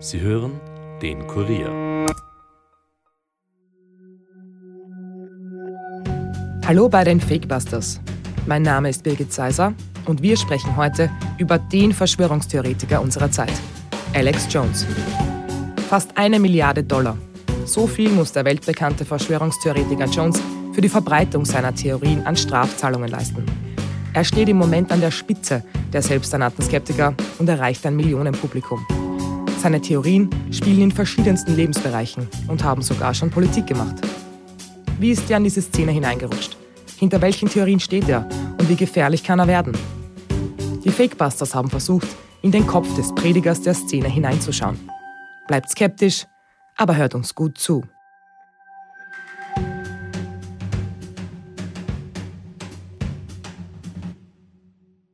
Sie hören den Kurier. Hallo bei den Fakebusters. Mein Name ist Birgit Seiser und wir sprechen heute über den Verschwörungstheoretiker unserer Zeit, Alex Jones. Fast eine Milliarde Dollar. So viel muss der weltbekannte Verschwörungstheoretiker Jones für die Verbreitung seiner Theorien an Strafzahlungen leisten. Er steht im Moment an der Spitze der selbsternannten Skeptiker und erreicht ein Millionenpublikum. Seine Theorien spielen in verschiedensten Lebensbereichen und haben sogar schon Politik gemacht. Wie ist er an diese Szene hineingerutscht? Hinter welchen Theorien steht er und wie gefährlich kann er werden? Die Fakebusters haben versucht, in den Kopf des Predigers der Szene hineinzuschauen. Bleibt skeptisch, aber hört uns gut zu.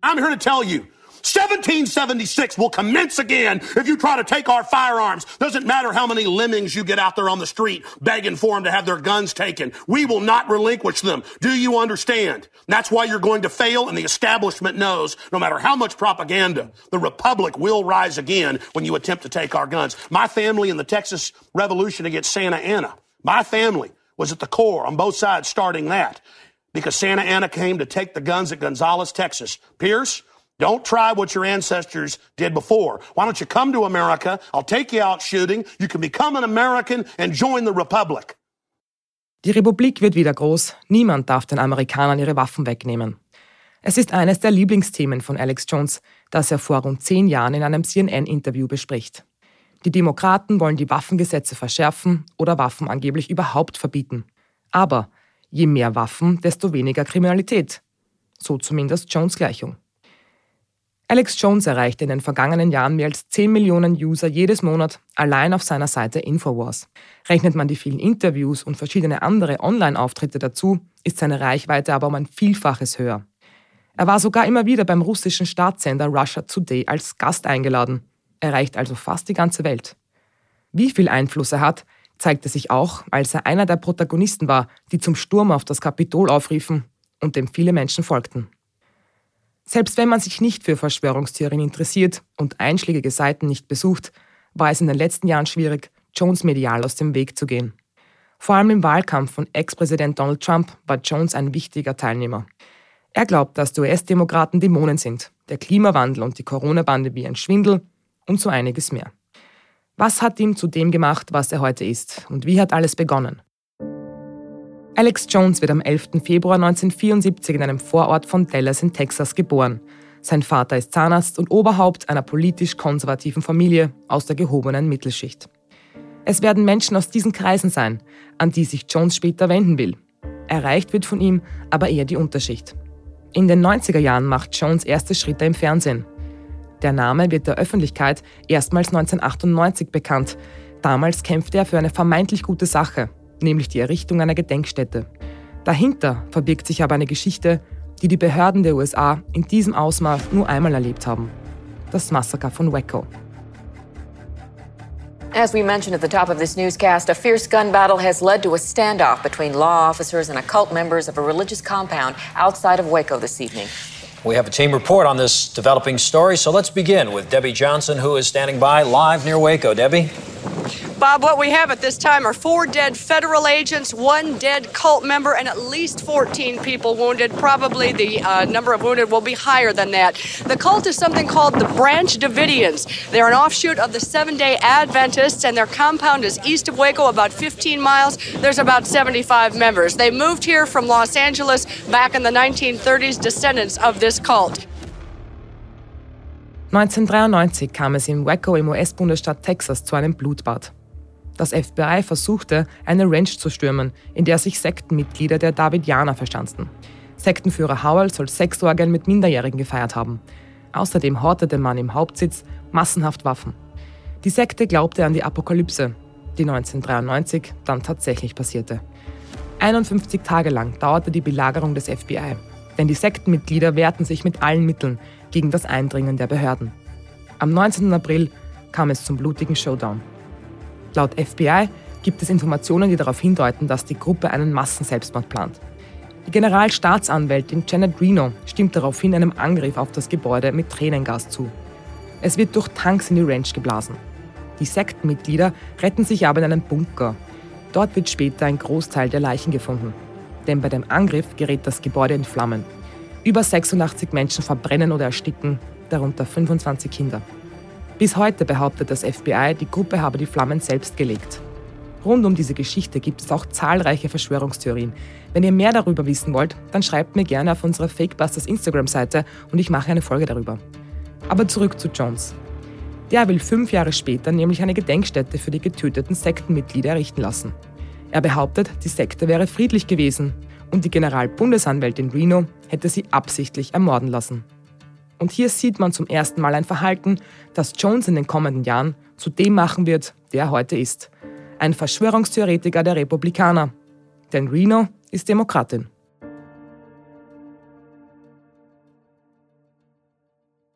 I'm here to tell you 1776 will commence again if you try to take our firearms. Doesn't matter how many lemmings you get out there on the street begging for them to have their guns taken. We will not relinquish them. Do you understand? That's why you're going to fail and the establishment knows no matter how much propaganda, the republic will rise again when you attempt to take our guns. My family in the Texas Revolution against Santa Anna, my family was at the core on both sides starting that because Santa Anna came to take the guns at Gonzales, Texas. Pierce, don't try what your ancestors did before. Why don't you come to America? I'll take you out shooting. You can become an American and join the Republic. Die Republik wird wieder groß. Niemand darf den Amerikanern ihre Waffen wegnehmen. Es ist eines der Lieblingsthemen von Alex Jones, das er vor rund zehn Jahren in einem CNN-Interview bespricht. Die Demokraten wollen die Waffengesetze verschärfen oder Waffen angeblich überhaupt verbieten. Aber je mehr Waffen, desto weniger Kriminalität. So zumindest Jones Gleichung. Alex Jones erreichte in den vergangenen Jahren mehr als 10 Millionen User jedes Monat allein auf seiner Seite Infowars. Rechnet man die vielen Interviews und verschiedene andere Online-Auftritte dazu, ist seine Reichweite aber um ein Vielfaches höher. Er war sogar immer wieder beim russischen Staatssender Russia Today als Gast eingeladen, erreicht also fast die ganze Welt. Wie viel Einfluss er hat, zeigte sich auch, als er einer der Protagonisten war, die zum Sturm auf das Kapitol aufriefen und dem viele Menschen folgten. Selbst wenn man sich nicht für Verschwörungstheorien interessiert und einschlägige Seiten nicht besucht, war es in den letzten Jahren schwierig, Jones medial aus dem Weg zu gehen. Vor allem im Wahlkampf von Ex-Präsident Donald Trump war Jones ein wichtiger Teilnehmer. Er glaubt, dass die US-Demokraten Dämonen sind, der Klimawandel und die Corona-Bande wie ein Schwindel und so einiges mehr. Was hat ihm zu dem gemacht, was er heute ist? Und wie hat alles begonnen? Alex Jones wird am 11. Februar 1974 in einem Vorort von Dallas in Texas geboren. Sein Vater ist Zahnarzt und Oberhaupt einer politisch konservativen Familie aus der gehobenen Mittelschicht. Es werden Menschen aus diesen Kreisen sein, an die sich Jones später wenden will. Erreicht wird von ihm aber eher die Unterschicht. In den 90er Jahren macht Jones erste Schritte im Fernsehen. Der Name wird der Öffentlichkeit erstmals 1998 bekannt. Damals kämpfte er für eine vermeintlich gute Sache, nämlich die Errichtung einer Gedenkstätte. Dahinter verbirgt sich aber eine Geschichte, die die Behörden der USA in diesem Ausmaß nur einmal erlebt haben. Das Massaker von Waco. As we mentioned at the top of this newscast, a fierce gun battle has led to a standoff between law officers and occult members of a religious compound outside of Waco this evening. We have a team report on this developing story, so let's begin with Debbie Johnson, who is standing by live near Waco. Debbie? Bob, what we have at this time are four dead federal agents, one dead cult member, and at least 14 people wounded. Probably the uh, number of wounded will be higher than that. The cult is something called the Branch Davidians. They're an offshoot of the Seven day Adventists, and their compound is east of Waco, about 15 miles. There's about 75 members. They moved here from Los Angeles back in the 1930s, descendants of this cult. 1993 kam es in Waco im US-Bundesstaat Texas zu einem Blutbad. Das FBI versuchte, eine Ranch zu stürmen, in der sich Sektenmitglieder der Davidianer verschanzten. Sektenführer Howell soll Sexorgien mit Minderjährigen gefeiert haben. Außerdem hortete man im Hauptsitz massenhaft Waffen. Die Sekte glaubte an die Apokalypse, die 1993 dann tatsächlich passierte. 51 Tage lang dauerte die Belagerung des FBI, denn die Sektenmitglieder wehrten sich mit allen Mitteln gegen das Eindringen der Behörden. Am 19. April kam es zum blutigen Showdown. Laut FBI gibt es Informationen, die darauf hindeuten, dass die Gruppe einen Massenselbstmord plant. Die Generalstaatsanwältin Janet Reno stimmt daraufhin einem Angriff auf das Gebäude mit Tränengas zu. Es wird durch Tanks in die Ranch geblasen. Die Sektenmitglieder retten sich aber in einen Bunker. Dort wird später ein Großteil der Leichen gefunden. Denn bei dem Angriff gerät das Gebäude in Flammen. Über 86 Menschen verbrennen oder ersticken, darunter 25 Kinder. Bis heute behauptet das FBI, die Gruppe habe die Flammen selbst gelegt. Rund um diese Geschichte gibt es auch zahlreiche Verschwörungstheorien. Wenn ihr mehr darüber wissen wollt, dann schreibt mir gerne auf unserer Fakebusters Instagram-Seite und ich mache eine Folge darüber. Aber zurück zu Jones. Der will fünf Jahre später nämlich eine Gedenkstätte für die getöteten Sektenmitglieder errichten lassen. Er behauptet, die Sekte wäre friedlich gewesen und die Generalbundesanwältin Reno hätte sie absichtlich ermorden lassen. Und hier sieht man zum ersten Mal ein Verhalten, das Jones in den kommenden Jahren zu dem machen wird, der er heute ist. Ein Verschwörungstheoretiker der Republikaner. Denn Reno ist Demokratin.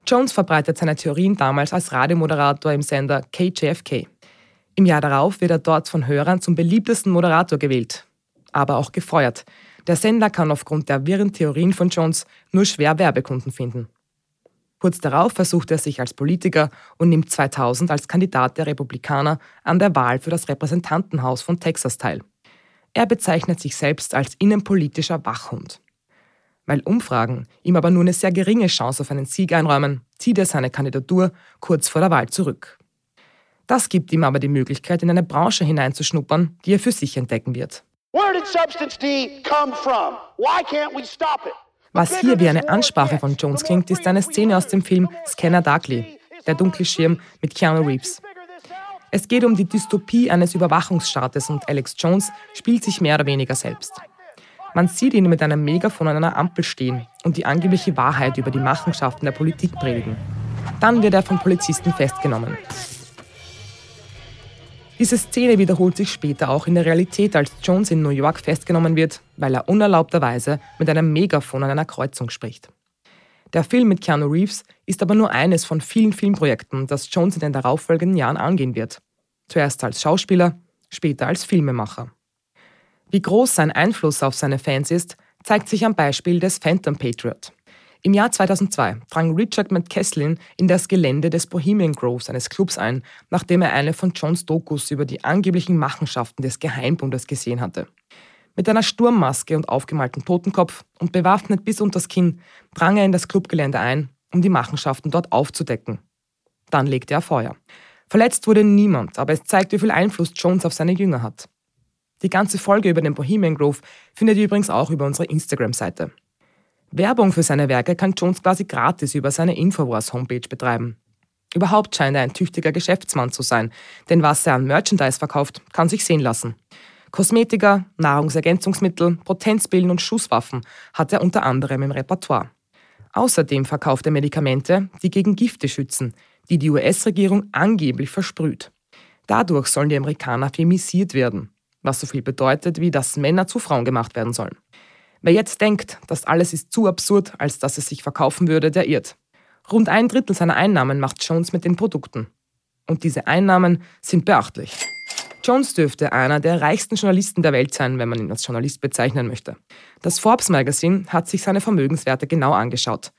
Jones verbreitet seine Theorien damals als Radiomoderator im Sender KJFK. Im Jahr darauf wird er dort von Hörern zum beliebtesten Moderator gewählt, aber auch gefeuert. Der Sender kann aufgrund der wirren Theorien von Jones nur schwer Werbekunden finden. Kurz darauf versucht er sich als Politiker und nimmt 2000 als Kandidat der Republikaner an der Wahl für das Repräsentantenhaus von Texas teil. Er bezeichnet sich selbst als innenpolitischer Wachhund. Weil Umfragen ihm aber nur eine sehr geringe Chance auf einen Sieg einräumen, zieht er seine Kandidatur kurz vor der Wahl zurück. Das gibt ihm aber die Möglichkeit, in eine Branche hineinzuschnuppern, die er für sich entdecken wird. Where did substance D come from? Why can't we stop it? Was hier wie eine Ansprache von Jones klingt, ist eine Szene aus dem Film Scanner Darkly, der dunkle Schirm mit Keanu Reeves. Es geht um die Dystopie eines Überwachungsstaates und Alex Jones spielt sich mehr oder weniger selbst. Man sieht ihn mit einem Megafon an einer Ampel stehen und die angebliche Wahrheit über die Machenschaften der Politik predigen. Dann wird er von Polizisten festgenommen. Diese Szene wiederholt sich später auch in der Realität, als Jones in New York festgenommen wird, weil er unerlaubterweise mit einem Megafon an einer Kreuzung spricht. Der Film mit Keanu Reeves ist aber nur eines von vielen Filmprojekten, das Jones in den darauffolgenden Jahren angehen wird. Zuerst als Schauspieler, später als Filmemacher. Wie groß sein Einfluss auf seine Fans ist, zeigt sich am Beispiel des Phantom Patriot. Im Jahr 2002 drang Richard McCaslin in das Gelände des Bohemian Groves eines Clubs ein, nachdem er eine von Johns Dokus über die angeblichen Machenschaften des Geheimbundes gesehen hatte. Mit einer Sturmmaske und aufgemaltem Totenkopf und bewaffnet bis unters Kinn drang er in das Clubgelände ein, um die Machenschaften dort aufzudecken. Dann legte er Feuer. Verletzt wurde niemand, aber es zeigt, wie viel Einfluss Jones auf seine Jünger hat. Die ganze Folge über den Bohemian Grove findet ihr übrigens auch über unsere Instagram-Seite. Werbung für seine Werke kann Jones quasi gratis über seine Infowars-Homepage betreiben. Überhaupt scheint er ein tüchtiger Geschäftsmann zu sein, denn was er an Merchandise verkauft, kann sich sehen lassen. Kosmetika, Nahrungsergänzungsmittel, Potenzpillen und Schusswaffen hat er unter anderem im Repertoire. Außerdem verkauft er Medikamente, die gegen Gifte schützen, die die US-Regierung angeblich versprüht. Dadurch sollen die Amerikaner femisiert werden, was so viel bedeutet, wie dass Männer zu Frauen gemacht werden sollen. Wer jetzt denkt, das alles ist zu absurd, als dass es sich verkaufen würde, der irrt. Rund ein Drittel seiner Einnahmen macht Jones mit den Produkten. Und diese Einnahmen sind beachtlich. Jones dürfte einer der reichsten Journalisten der Welt sein, wenn man ihn als Journalist bezeichnen möchte. Das Forbes Magazine hat sich seine Vermögenswerte genau angeschaut.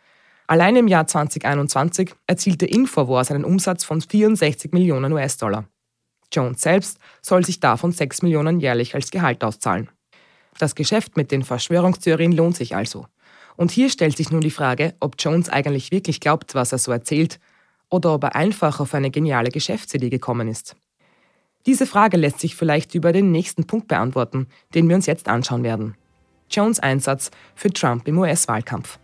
Allein im Jahr 2021 erzielte Infowars einen Umsatz von 64 Millionen US-Dollar. Jones selbst soll sich davon 6 Millionen jährlich als Gehalt auszahlen. Das Geschäft mit den Verschwörungstheorien lohnt sich also. Und hier stellt sich nun die Frage, ob Jones eigentlich wirklich glaubt, was er so erzählt, oder ob er einfach auf eine geniale Geschäftsidee gekommen ist. Diese Frage lässt sich vielleicht über den nächsten Punkt beantworten, den wir uns jetzt anschauen werden. Jones Einsatz für Trump im US-Wahlkampf.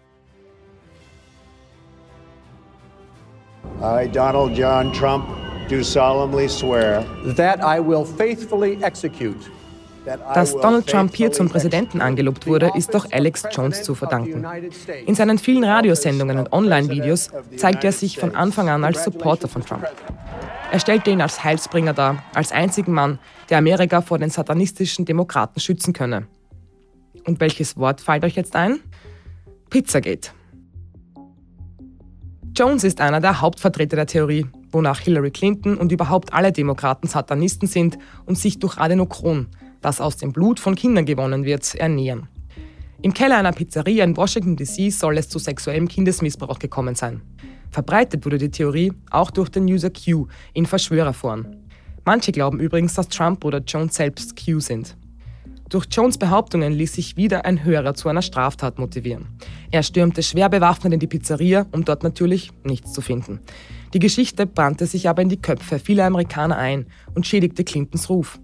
I, Donald John Trump, do solemnly swear that I will faithfully execute dass Donald Trump hier zum Präsidenten angelobt wurde, ist doch Alex Jones zu verdanken. In seinen vielen Radiosendungen und Online-Videos zeigt er sich von Anfang an als Supporter von Trump. Er stellte ihn als Heilsbringer dar, als einzigen Mann, der Amerika vor den satanistischen Demokraten schützen könne. Und welches Wort fällt euch jetzt ein? Pizzagate. Jones ist einer der Hauptvertreter der Theorie, wonach Hillary Clinton und überhaupt alle Demokraten Satanisten sind und sich durch Adenochron, das aus dem Blut von Kindern gewonnen wird, ernähren. Im Keller einer Pizzeria in Washington DC soll es zu sexuellem Kindesmissbrauch gekommen sein. Verbreitet wurde die Theorie auch durch den User Q in Verschwörerforen. Manche glauben übrigens, dass Trump oder Jones selbst Q sind. Durch Jones Behauptungen ließ sich wieder ein Hörer zu einer Straftat motivieren. Er stürmte schwer bewaffnet in die Pizzeria, um dort natürlich nichts zu finden. Die Geschichte brannte sich aber in die Köpfe vieler Amerikaner ein und schädigte Clintons Ruf.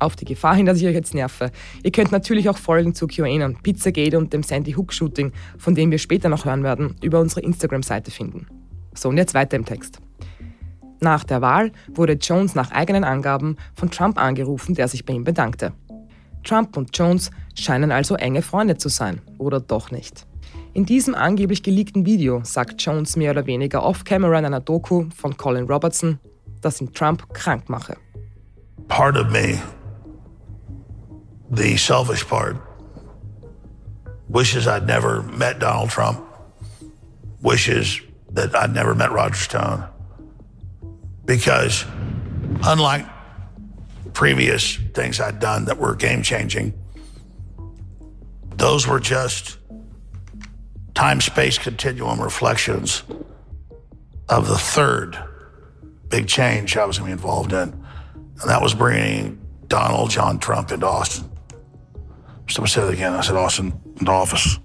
Auf die Gefahr hin, dass ich euch jetzt nerve. Ihr könnt natürlich auch Folgen zu QAnon, Pizzagate und dem Sandy Hook Shooting, von dem wir später noch hören werden, über unsere Instagram-Seite finden. So, und jetzt weiter im Text. Nach der Wahl wurde Jones nach eigenen Angaben von Trump angerufen, der sich bei ihm bedankte. Trump und Jones scheinen also enge Freunde zu sein, oder doch nicht? In diesem angeblich geleakten Video sagt Jones mehr oder weniger off-camera in einer Doku von Colin Robertson, dass ihn Trump krank mache. Part of me, the selfish part, wishes I'd never met Donald Trump, wishes that I'd never met Roger Stone. Because unlike previous things I'd done that were game changing, those were just time space continuum reflections of the third big change I was going to be involved in. And that was bringing Donald John Trump into Austin. So to say that again. I said Austin in the office.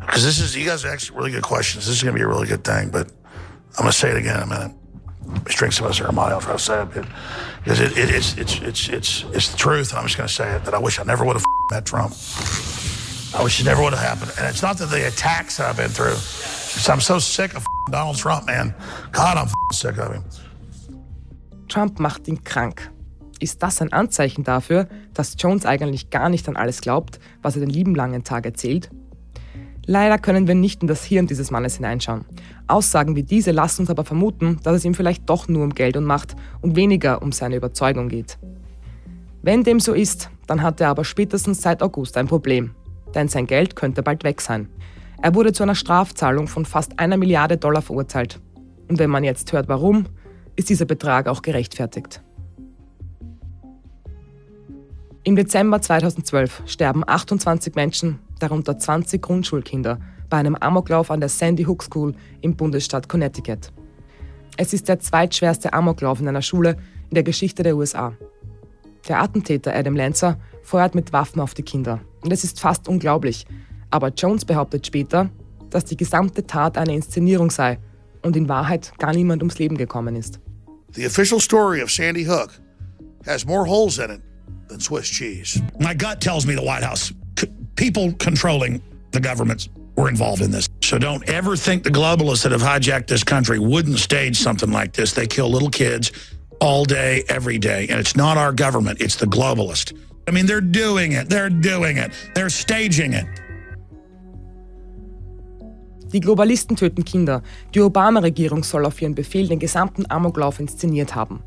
Because this is, you guys are actually really good questions. This is going to be a really good thing, but I'm going to say it again in a minute. Let's drink some of this Armani. Try to say it because it, it, it's, it's, it's, it's, it's the truth. And I'm just going to say it that I wish I never would have met Trump. I wish it never would have happened. And it's not that the attacks that I've been through. It's, I'm so sick of Donald Trump, man. God, I'm sick of him. Trump macht ihn krank. Ist das ein Anzeichen dafür, dass Jones eigentlich gar nicht an alles glaubt, was er den lieben langen Tag erzählt? Leider können wir nicht in das Hirn dieses Mannes hineinschauen. Aussagen wie diese lassen uns aber vermuten, dass es ihm vielleicht doch nur um Geld und Macht und weniger um seine Überzeugung geht. Wenn dem so ist, dann hat er aber spätestens seit August ein Problem, denn sein Geld könnte bald weg sein. Er wurde zu einer Strafzahlung von fast einer Milliarde Dollar verurteilt. Und wenn man jetzt hört, warum, ist dieser Betrag auch gerechtfertigt. Im Dezember 2012 sterben 28 Menschen, darunter 20 Grundschulkinder, bei einem Amoklauf an der Sandy Hook School im Bundesstaat Connecticut. Es ist der zweitschwerste Amoklauf in einer Schule in der Geschichte der USA. Der Attentäter Adam Lancer feuert mit Waffen auf die Kinder. Und es ist fast unglaublich. Aber Jones behauptet später, dass die gesamte Tat eine Inszenierung sei und in Wahrheit gar niemand ums Leben gekommen ist. The official story of Sandy Hook has more holes in it than Swiss cheese. My gut tells me the White House, people controlling the government were involved in this. So don't ever think the globalists that have hijacked this country wouldn't stage something like this. They kill little kids all day, every day. And it's not our government, it's the globalist. I mean, they're doing it. They're doing it. They're staging it. Die Globalisten töten Kinder. Die Obama-Regierung soll auf ihren Befehl den gesamten Amoklauf inszeniert haben.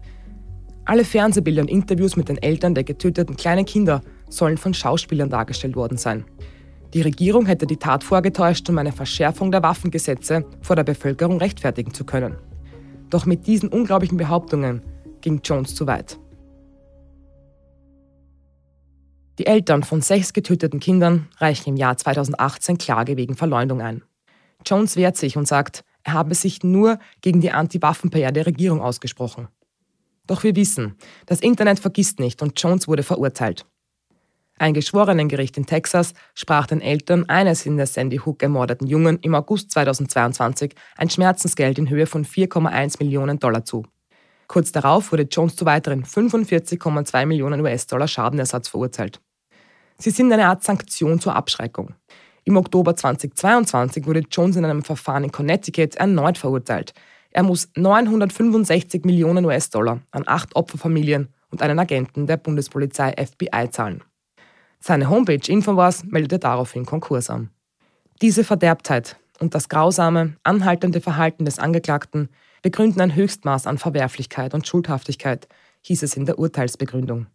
Alle Fernsehbilder und Interviews mit den Eltern der getöteten kleinen Kinder sollen von Schauspielern dargestellt worden sein. Die Regierung hätte die Tat vorgetäuscht, um eine Verschärfung der Waffengesetze vor der Bevölkerung rechtfertigen zu können. Doch mit diesen unglaublichen Behauptungen ging Jones zu weit. Die Eltern von sechs getöteten Kindern reichen im Jahr 2018 Klage wegen Verleumdung ein. Jones wehrt sich und sagt, er habe sich nur gegen die Anti-Waffen-PR der Regierung ausgesprochen. Doch wir wissen, das Internet vergisst nicht und Jones wurde verurteilt. Ein Geschworenengericht in Texas sprach den Eltern eines in der Sandy Hook ermordeten Jungen im August 2022 ein Schmerzensgeld in Höhe von 4,1 Millionen Dollar zu. Kurz darauf wurde Jones zu weiteren 45,2 Millionen US-Dollar Schadenersatz verurteilt. Sie sind eine Art Sanktion zur Abschreckung. Im Oktober 2022 wurde Jones in einem Verfahren in Connecticut erneut verurteilt, er muss 965 Millionen US-Dollar an acht Opferfamilien und einen Agenten der Bundespolizei FBI zahlen. Seine Homepage Infowars meldete daraufhin Konkurs an. Diese Verderbtheit und das grausame, anhaltende Verhalten des Angeklagten begründen ein Höchstmaß an Verwerflichkeit und Schuldhaftigkeit, hieß es in der Urteilsbegründung.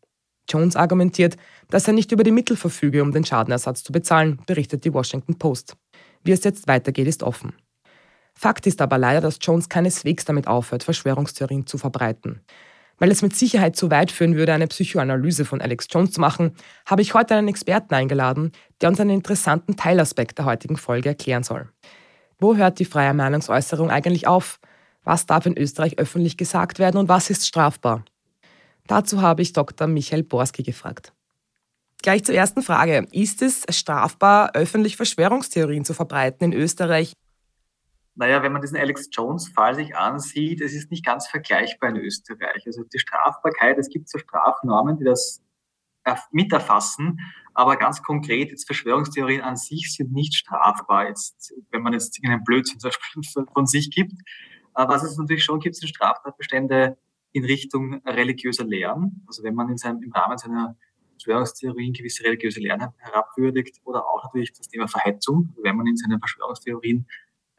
Jones argumentiert, dass er nicht über die Mittel verfüge, um den Schadenersatz zu bezahlen, berichtet die Washington Post. Wie es jetzt weitergeht, ist offen. Fakt ist aber leider, dass Jones keineswegs damit aufhört, Verschwörungstheorien zu verbreiten. Weil es mit Sicherheit zu weit führen würde, eine Psychoanalyse von Alex Jones zu machen, habe ich heute einen Experten eingeladen, der uns einen interessanten Teilaspekt der heutigen Folge erklären soll. Wo hört die freie Meinungsäußerung eigentlich auf? Was darf in Österreich öffentlich gesagt werden und was ist strafbar? Dazu habe ich Dr. Michael Borski gefragt. Gleich zur ersten Frage. Ist es strafbar, öffentlich Verschwörungstheorien zu verbreiten in Österreich? Naja, wenn man diesen Alex Jones-Fall sich ansieht, es ist nicht ganz vergleichbar in Österreich. Also die Strafbarkeit, es gibt so Strafnormen, die das miterfassen, aber ganz konkret, jetzt Verschwörungstheorien an sich sind nicht strafbar, jetzt, wenn man jetzt einen Blödsinn von sich gibt. Was es natürlich schon gibt, sind Straftatbestände in Richtung religiöser Lehren. Also wenn man in seinem, im Rahmen seiner Verschwörungstheorien gewisse religiöse Lehren herabwürdigt oder auch natürlich das Thema Verhetzung, also wenn man in seinen Verschwörungstheorien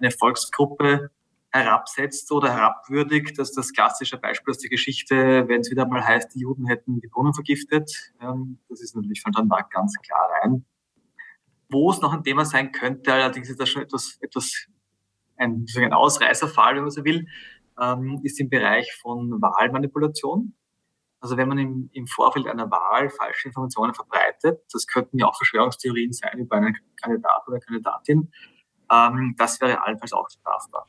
eine Volksgruppe herabsetzt oder herabwürdigt. Das ist das klassische Beispiel aus der Geschichte, wenn es wieder mal heißt, die Juden hätten die Brunnen vergiftet. Ähm, das ist natürlich von dann da ganz klar rein. Wo es noch ein Thema sein könnte, allerdings ist das schon etwas, etwas ein, ein Ausreißerfall, wenn man so will, ähm, ist im Bereich von Wahlmanipulation. Also wenn man im, im Vorfeld einer Wahl falsche Informationen verbreitet, das könnten ja auch Verschwörungstheorien sein über einen Kandidat oder Kandidatin, ähm, das wäre allenfalls auch strafbar.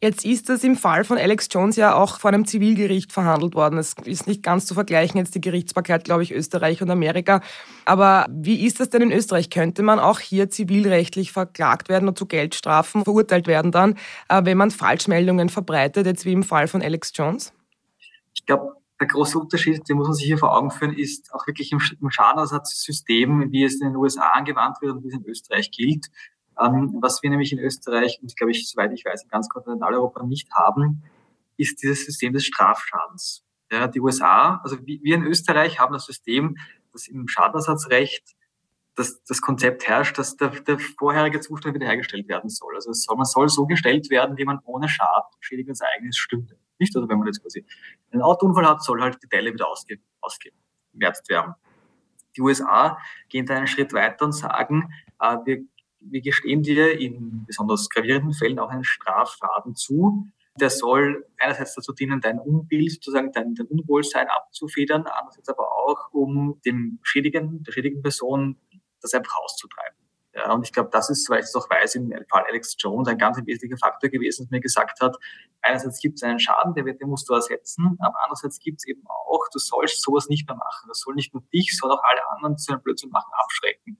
Jetzt ist es im Fall von Alex Jones ja auch vor einem Zivilgericht verhandelt worden. Es ist nicht ganz zu vergleichen, jetzt die Gerichtsbarkeit, glaube ich, Österreich und Amerika. Aber wie ist das denn in Österreich? Könnte man auch hier zivilrechtlich verklagt werden und zu Geldstrafen verurteilt werden dann, äh, wenn man Falschmeldungen verbreitet, jetzt wie im Fall von Alex Jones? Ich glaube, der große Unterschied, den muss man sich hier vor Augen führen, ist auch wirklich im Schadenersatzsystem, wie es in den USA angewandt wird und wie es in Österreich gilt. Ähm, was wir nämlich in Österreich und glaube ich, soweit ich weiß, in ganz Kontinentaleuropa nicht haben, ist dieses System des Strafschadens. Ja, die USA, also wir in Österreich haben das System, dass im Schadenersatzrecht das, das Konzept herrscht, dass der, der vorherige Zustand wiederhergestellt werden soll. Also soll, man soll so gestellt werden, wie man ohne Schaden, Schädigung als eigenes stünde. Nicht? Also wenn man jetzt quasi einen Autounfall hat, soll halt die Teile wieder ausge, ausgewertet werden. Die USA gehen da einen Schritt weiter und sagen, äh, wir wir gestehen dir in besonders gravierenden Fällen auch einen Strafschaden zu. Der soll einerseits dazu dienen, dein Unbild, sozusagen dein, dein Unwohlsein abzufedern, andererseits aber auch, um dem Schädigen, der schädigen Person das einfach auszutreiben. Ja, und ich glaube, das ist, weil ich es auch weiß, im Fall Alex Jones ein ganz wesentlicher Faktor gewesen, dass mir gesagt hat, einerseits gibt es einen Schaden, der wird, den musst du ersetzen, aber andererseits gibt es eben auch, du sollst sowas nicht mehr machen. Das soll nicht nur dich, sondern auch alle anderen, so einen Blödsinn machen, abschrecken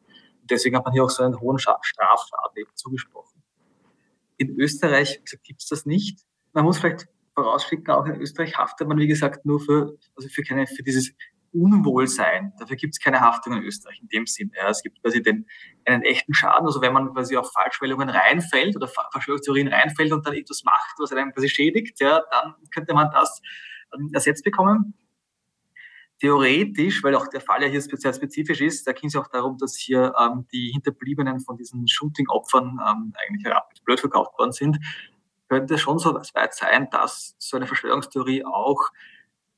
deswegen hat man hier auch so einen hohen Strafraten eben zugesprochen. In Österreich gibt es das nicht. Man muss vielleicht vorausschicken, auch in Österreich haftet man, wie gesagt, nur für, also für, keine, für dieses Unwohlsein. Dafür gibt es keine Haftung in Österreich in dem Sinn. Ja, es gibt quasi den, einen echten Schaden. Also wenn man quasi auf Falschmeldungen reinfällt oder Verschwörungstheorien reinfällt und dann etwas macht, was einen quasi schädigt, ja, dann könnte man das ähm, ersetzt bekommen theoretisch, weil auch der Fall ja hier sehr spezifisch ist, da ging es auch darum, dass hier ähm, die Hinterbliebenen von diesen Shooting-Opfern ähm, eigentlich blöd verkauft worden sind, könnte schon so weit sein, dass so eine Verschwörungstheorie auch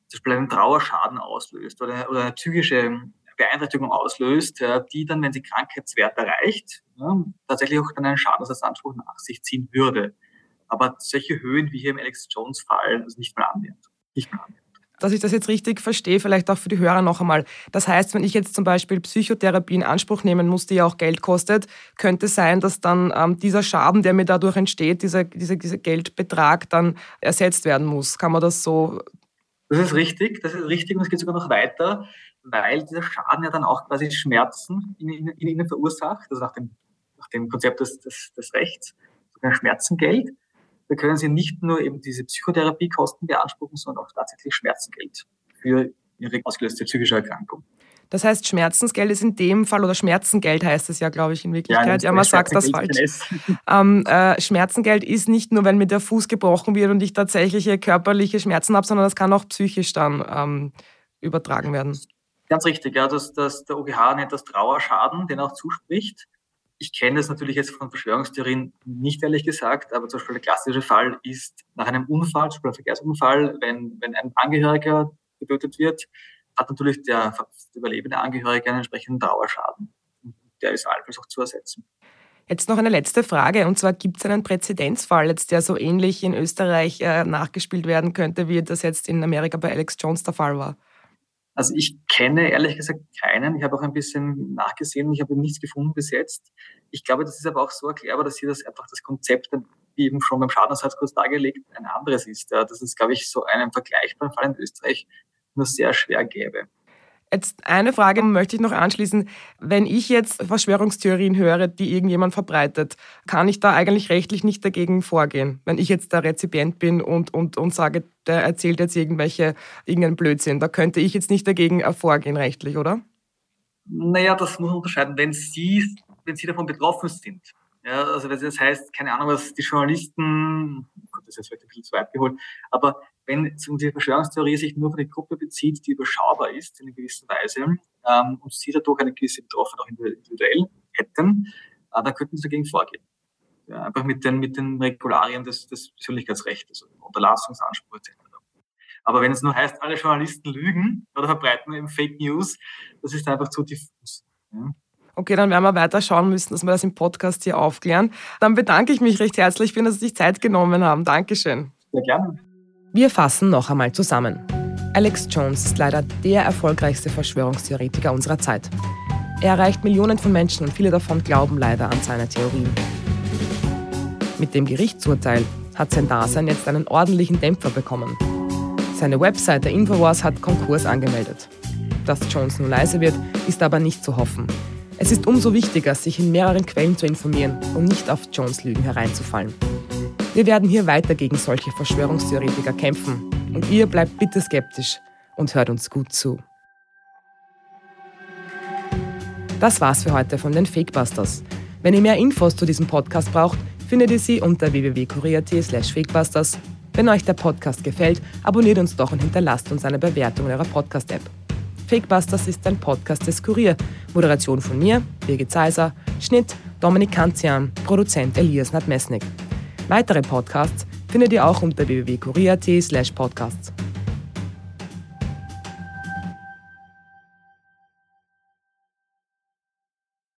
zum Beispiel einen Trauerschaden auslöst oder, oder eine psychische Beeinträchtigung auslöst, die dann, wenn sie Krankheitswert erreicht, ja, tatsächlich auch dann einen Schadensersatzanspruch nach sich ziehen würde. Aber solche Höhen wie hier im Alex Jones Fall, also nicht mal annähernd. Nicht mal annähernd dass ich das jetzt richtig verstehe, vielleicht auch für die Hörer noch einmal. Das heißt, wenn ich jetzt zum Beispiel Psychotherapie in Anspruch nehmen muss, die ja auch Geld kostet, könnte sein, dass dann ähm, dieser Schaden, der mir dadurch entsteht, dieser, dieser, dieser Geldbetrag dann ersetzt werden muss. Kann man das so? Das ist richtig, das ist richtig und es geht sogar noch weiter, weil dieser Schaden ja dann auch quasi Schmerzen in, in, in ihnen verursacht, also nach dem, nach dem Konzept des, des, des Rechts, sogar Schmerzengeld da können Sie nicht nur eben diese Psychotherapiekosten beanspruchen, sondern auch tatsächlich Schmerzengeld für Ihre ausgelöste psychische Erkrankung. Das heißt, Schmerzensgeld ist in dem Fall, oder Schmerzengeld heißt es ja, glaube ich, in Wirklichkeit. Ja, ja man sagt das falsch. Ähm, äh, Schmerzengeld ist nicht nur, wenn mir der Fuß gebrochen wird und ich tatsächliche körperliche Schmerzen habe, sondern das kann auch psychisch dann ähm, übertragen werden. Ganz richtig, ja, dass, dass der OGH nennt das Trauerschaden, den auch zuspricht. Ich kenne das natürlich jetzt von Verschwörungstheorien nicht ehrlich gesagt, aber zum Beispiel der klassische Fall ist nach einem Unfall, zum Beispiel einem Verkehrsunfall, wenn, wenn ein Angehöriger getötet wird, hat natürlich der überlebende Angehörige einen entsprechenden Trauerschaden. Der ist allenfalls auch zu ersetzen. Jetzt noch eine letzte Frage, und zwar gibt es einen Präzedenzfall, jetzt, der so ähnlich in Österreich äh, nachgespielt werden könnte, wie das jetzt in Amerika bei Alex Jones der Fall war? Also ich kenne ehrlich gesagt keinen. Ich habe auch ein bisschen nachgesehen, ich habe nichts gefunden bis jetzt. Ich glaube, das ist aber auch so erklärbar, dass hier das einfach das Konzept, wie eben schon beim Schadensersatzkurs dargelegt, ein anderes ist. Das ist, glaube ich, so einen vergleichbaren Fall in Österreich nur sehr schwer gäbe. Jetzt eine Frage möchte ich noch anschließen. Wenn ich jetzt Verschwörungstheorien höre, die irgendjemand verbreitet, kann ich da eigentlich rechtlich nicht dagegen vorgehen? Wenn ich jetzt der Rezipient bin und, und, und sage, der erzählt jetzt irgendwelche, irgendeinen Blödsinn, da könnte ich jetzt nicht dagegen vorgehen rechtlich, oder? Naja, das muss man unterscheiden. Wenn Sie, wenn Sie davon betroffen sind, ja, also das heißt, keine Ahnung, was die Journalisten, Gott, das ist jetzt vielleicht ein bisschen zu weit geholt, aber wenn die Verschwörungstheorie sich nur auf eine Gruppe bezieht, die überschaubar ist in einer gewissen Weise ähm, und sie dadurch eine gewisse Betroffenheit auch individuell hätten, äh, dann könnten sie dagegen vorgehen. Ja, einfach mit den, mit den Regularien des, des Persönlichkeitsrechts, also Unterlassungsanspruch etc. Aber wenn es nur heißt, alle Journalisten lügen oder verbreiten eben Fake News, das ist einfach zu diffus. Ja. Okay, dann werden wir weiter schauen müssen, dass wir das im Podcast hier aufklären. Dann bedanke ich mich recht herzlich, für dass Sie sich Zeit genommen haben. Dankeschön. Sehr gerne. Wir fassen noch einmal zusammen. Alex Jones ist leider der erfolgreichste Verschwörungstheoretiker unserer Zeit. Er erreicht Millionen von Menschen und viele davon glauben leider an seine Theorien. Mit dem Gerichtsurteil hat sein Dasein jetzt einen ordentlichen Dämpfer bekommen. Seine Website der Infowars hat Konkurs angemeldet. Dass Jones nun leise wird, ist aber nicht zu hoffen. Es ist umso wichtiger, sich in mehreren Quellen zu informieren, um nicht auf Jones Lügen hereinzufallen. Wir werden hier weiter gegen solche Verschwörungstheoretiker kämpfen. Und ihr bleibt bitte skeptisch und hört uns gut zu. Das war's für heute von den Fakebusters. Wenn ihr mehr Infos zu diesem Podcast braucht, findet ihr sie unter www.kurier.at fakebusters. Wenn euch der Podcast gefällt, abonniert uns doch und hinterlasst uns eine Bewertung in eurer Podcast-App. Fakebusters ist ein Podcast des Kurier. Moderation von mir, Birgit Zeiser, Schnitt Dominik Kanzian, Produzent Elias Nadmesnik. Weitere Podcasts findet ihr auch unter www.kurier.at podcasts.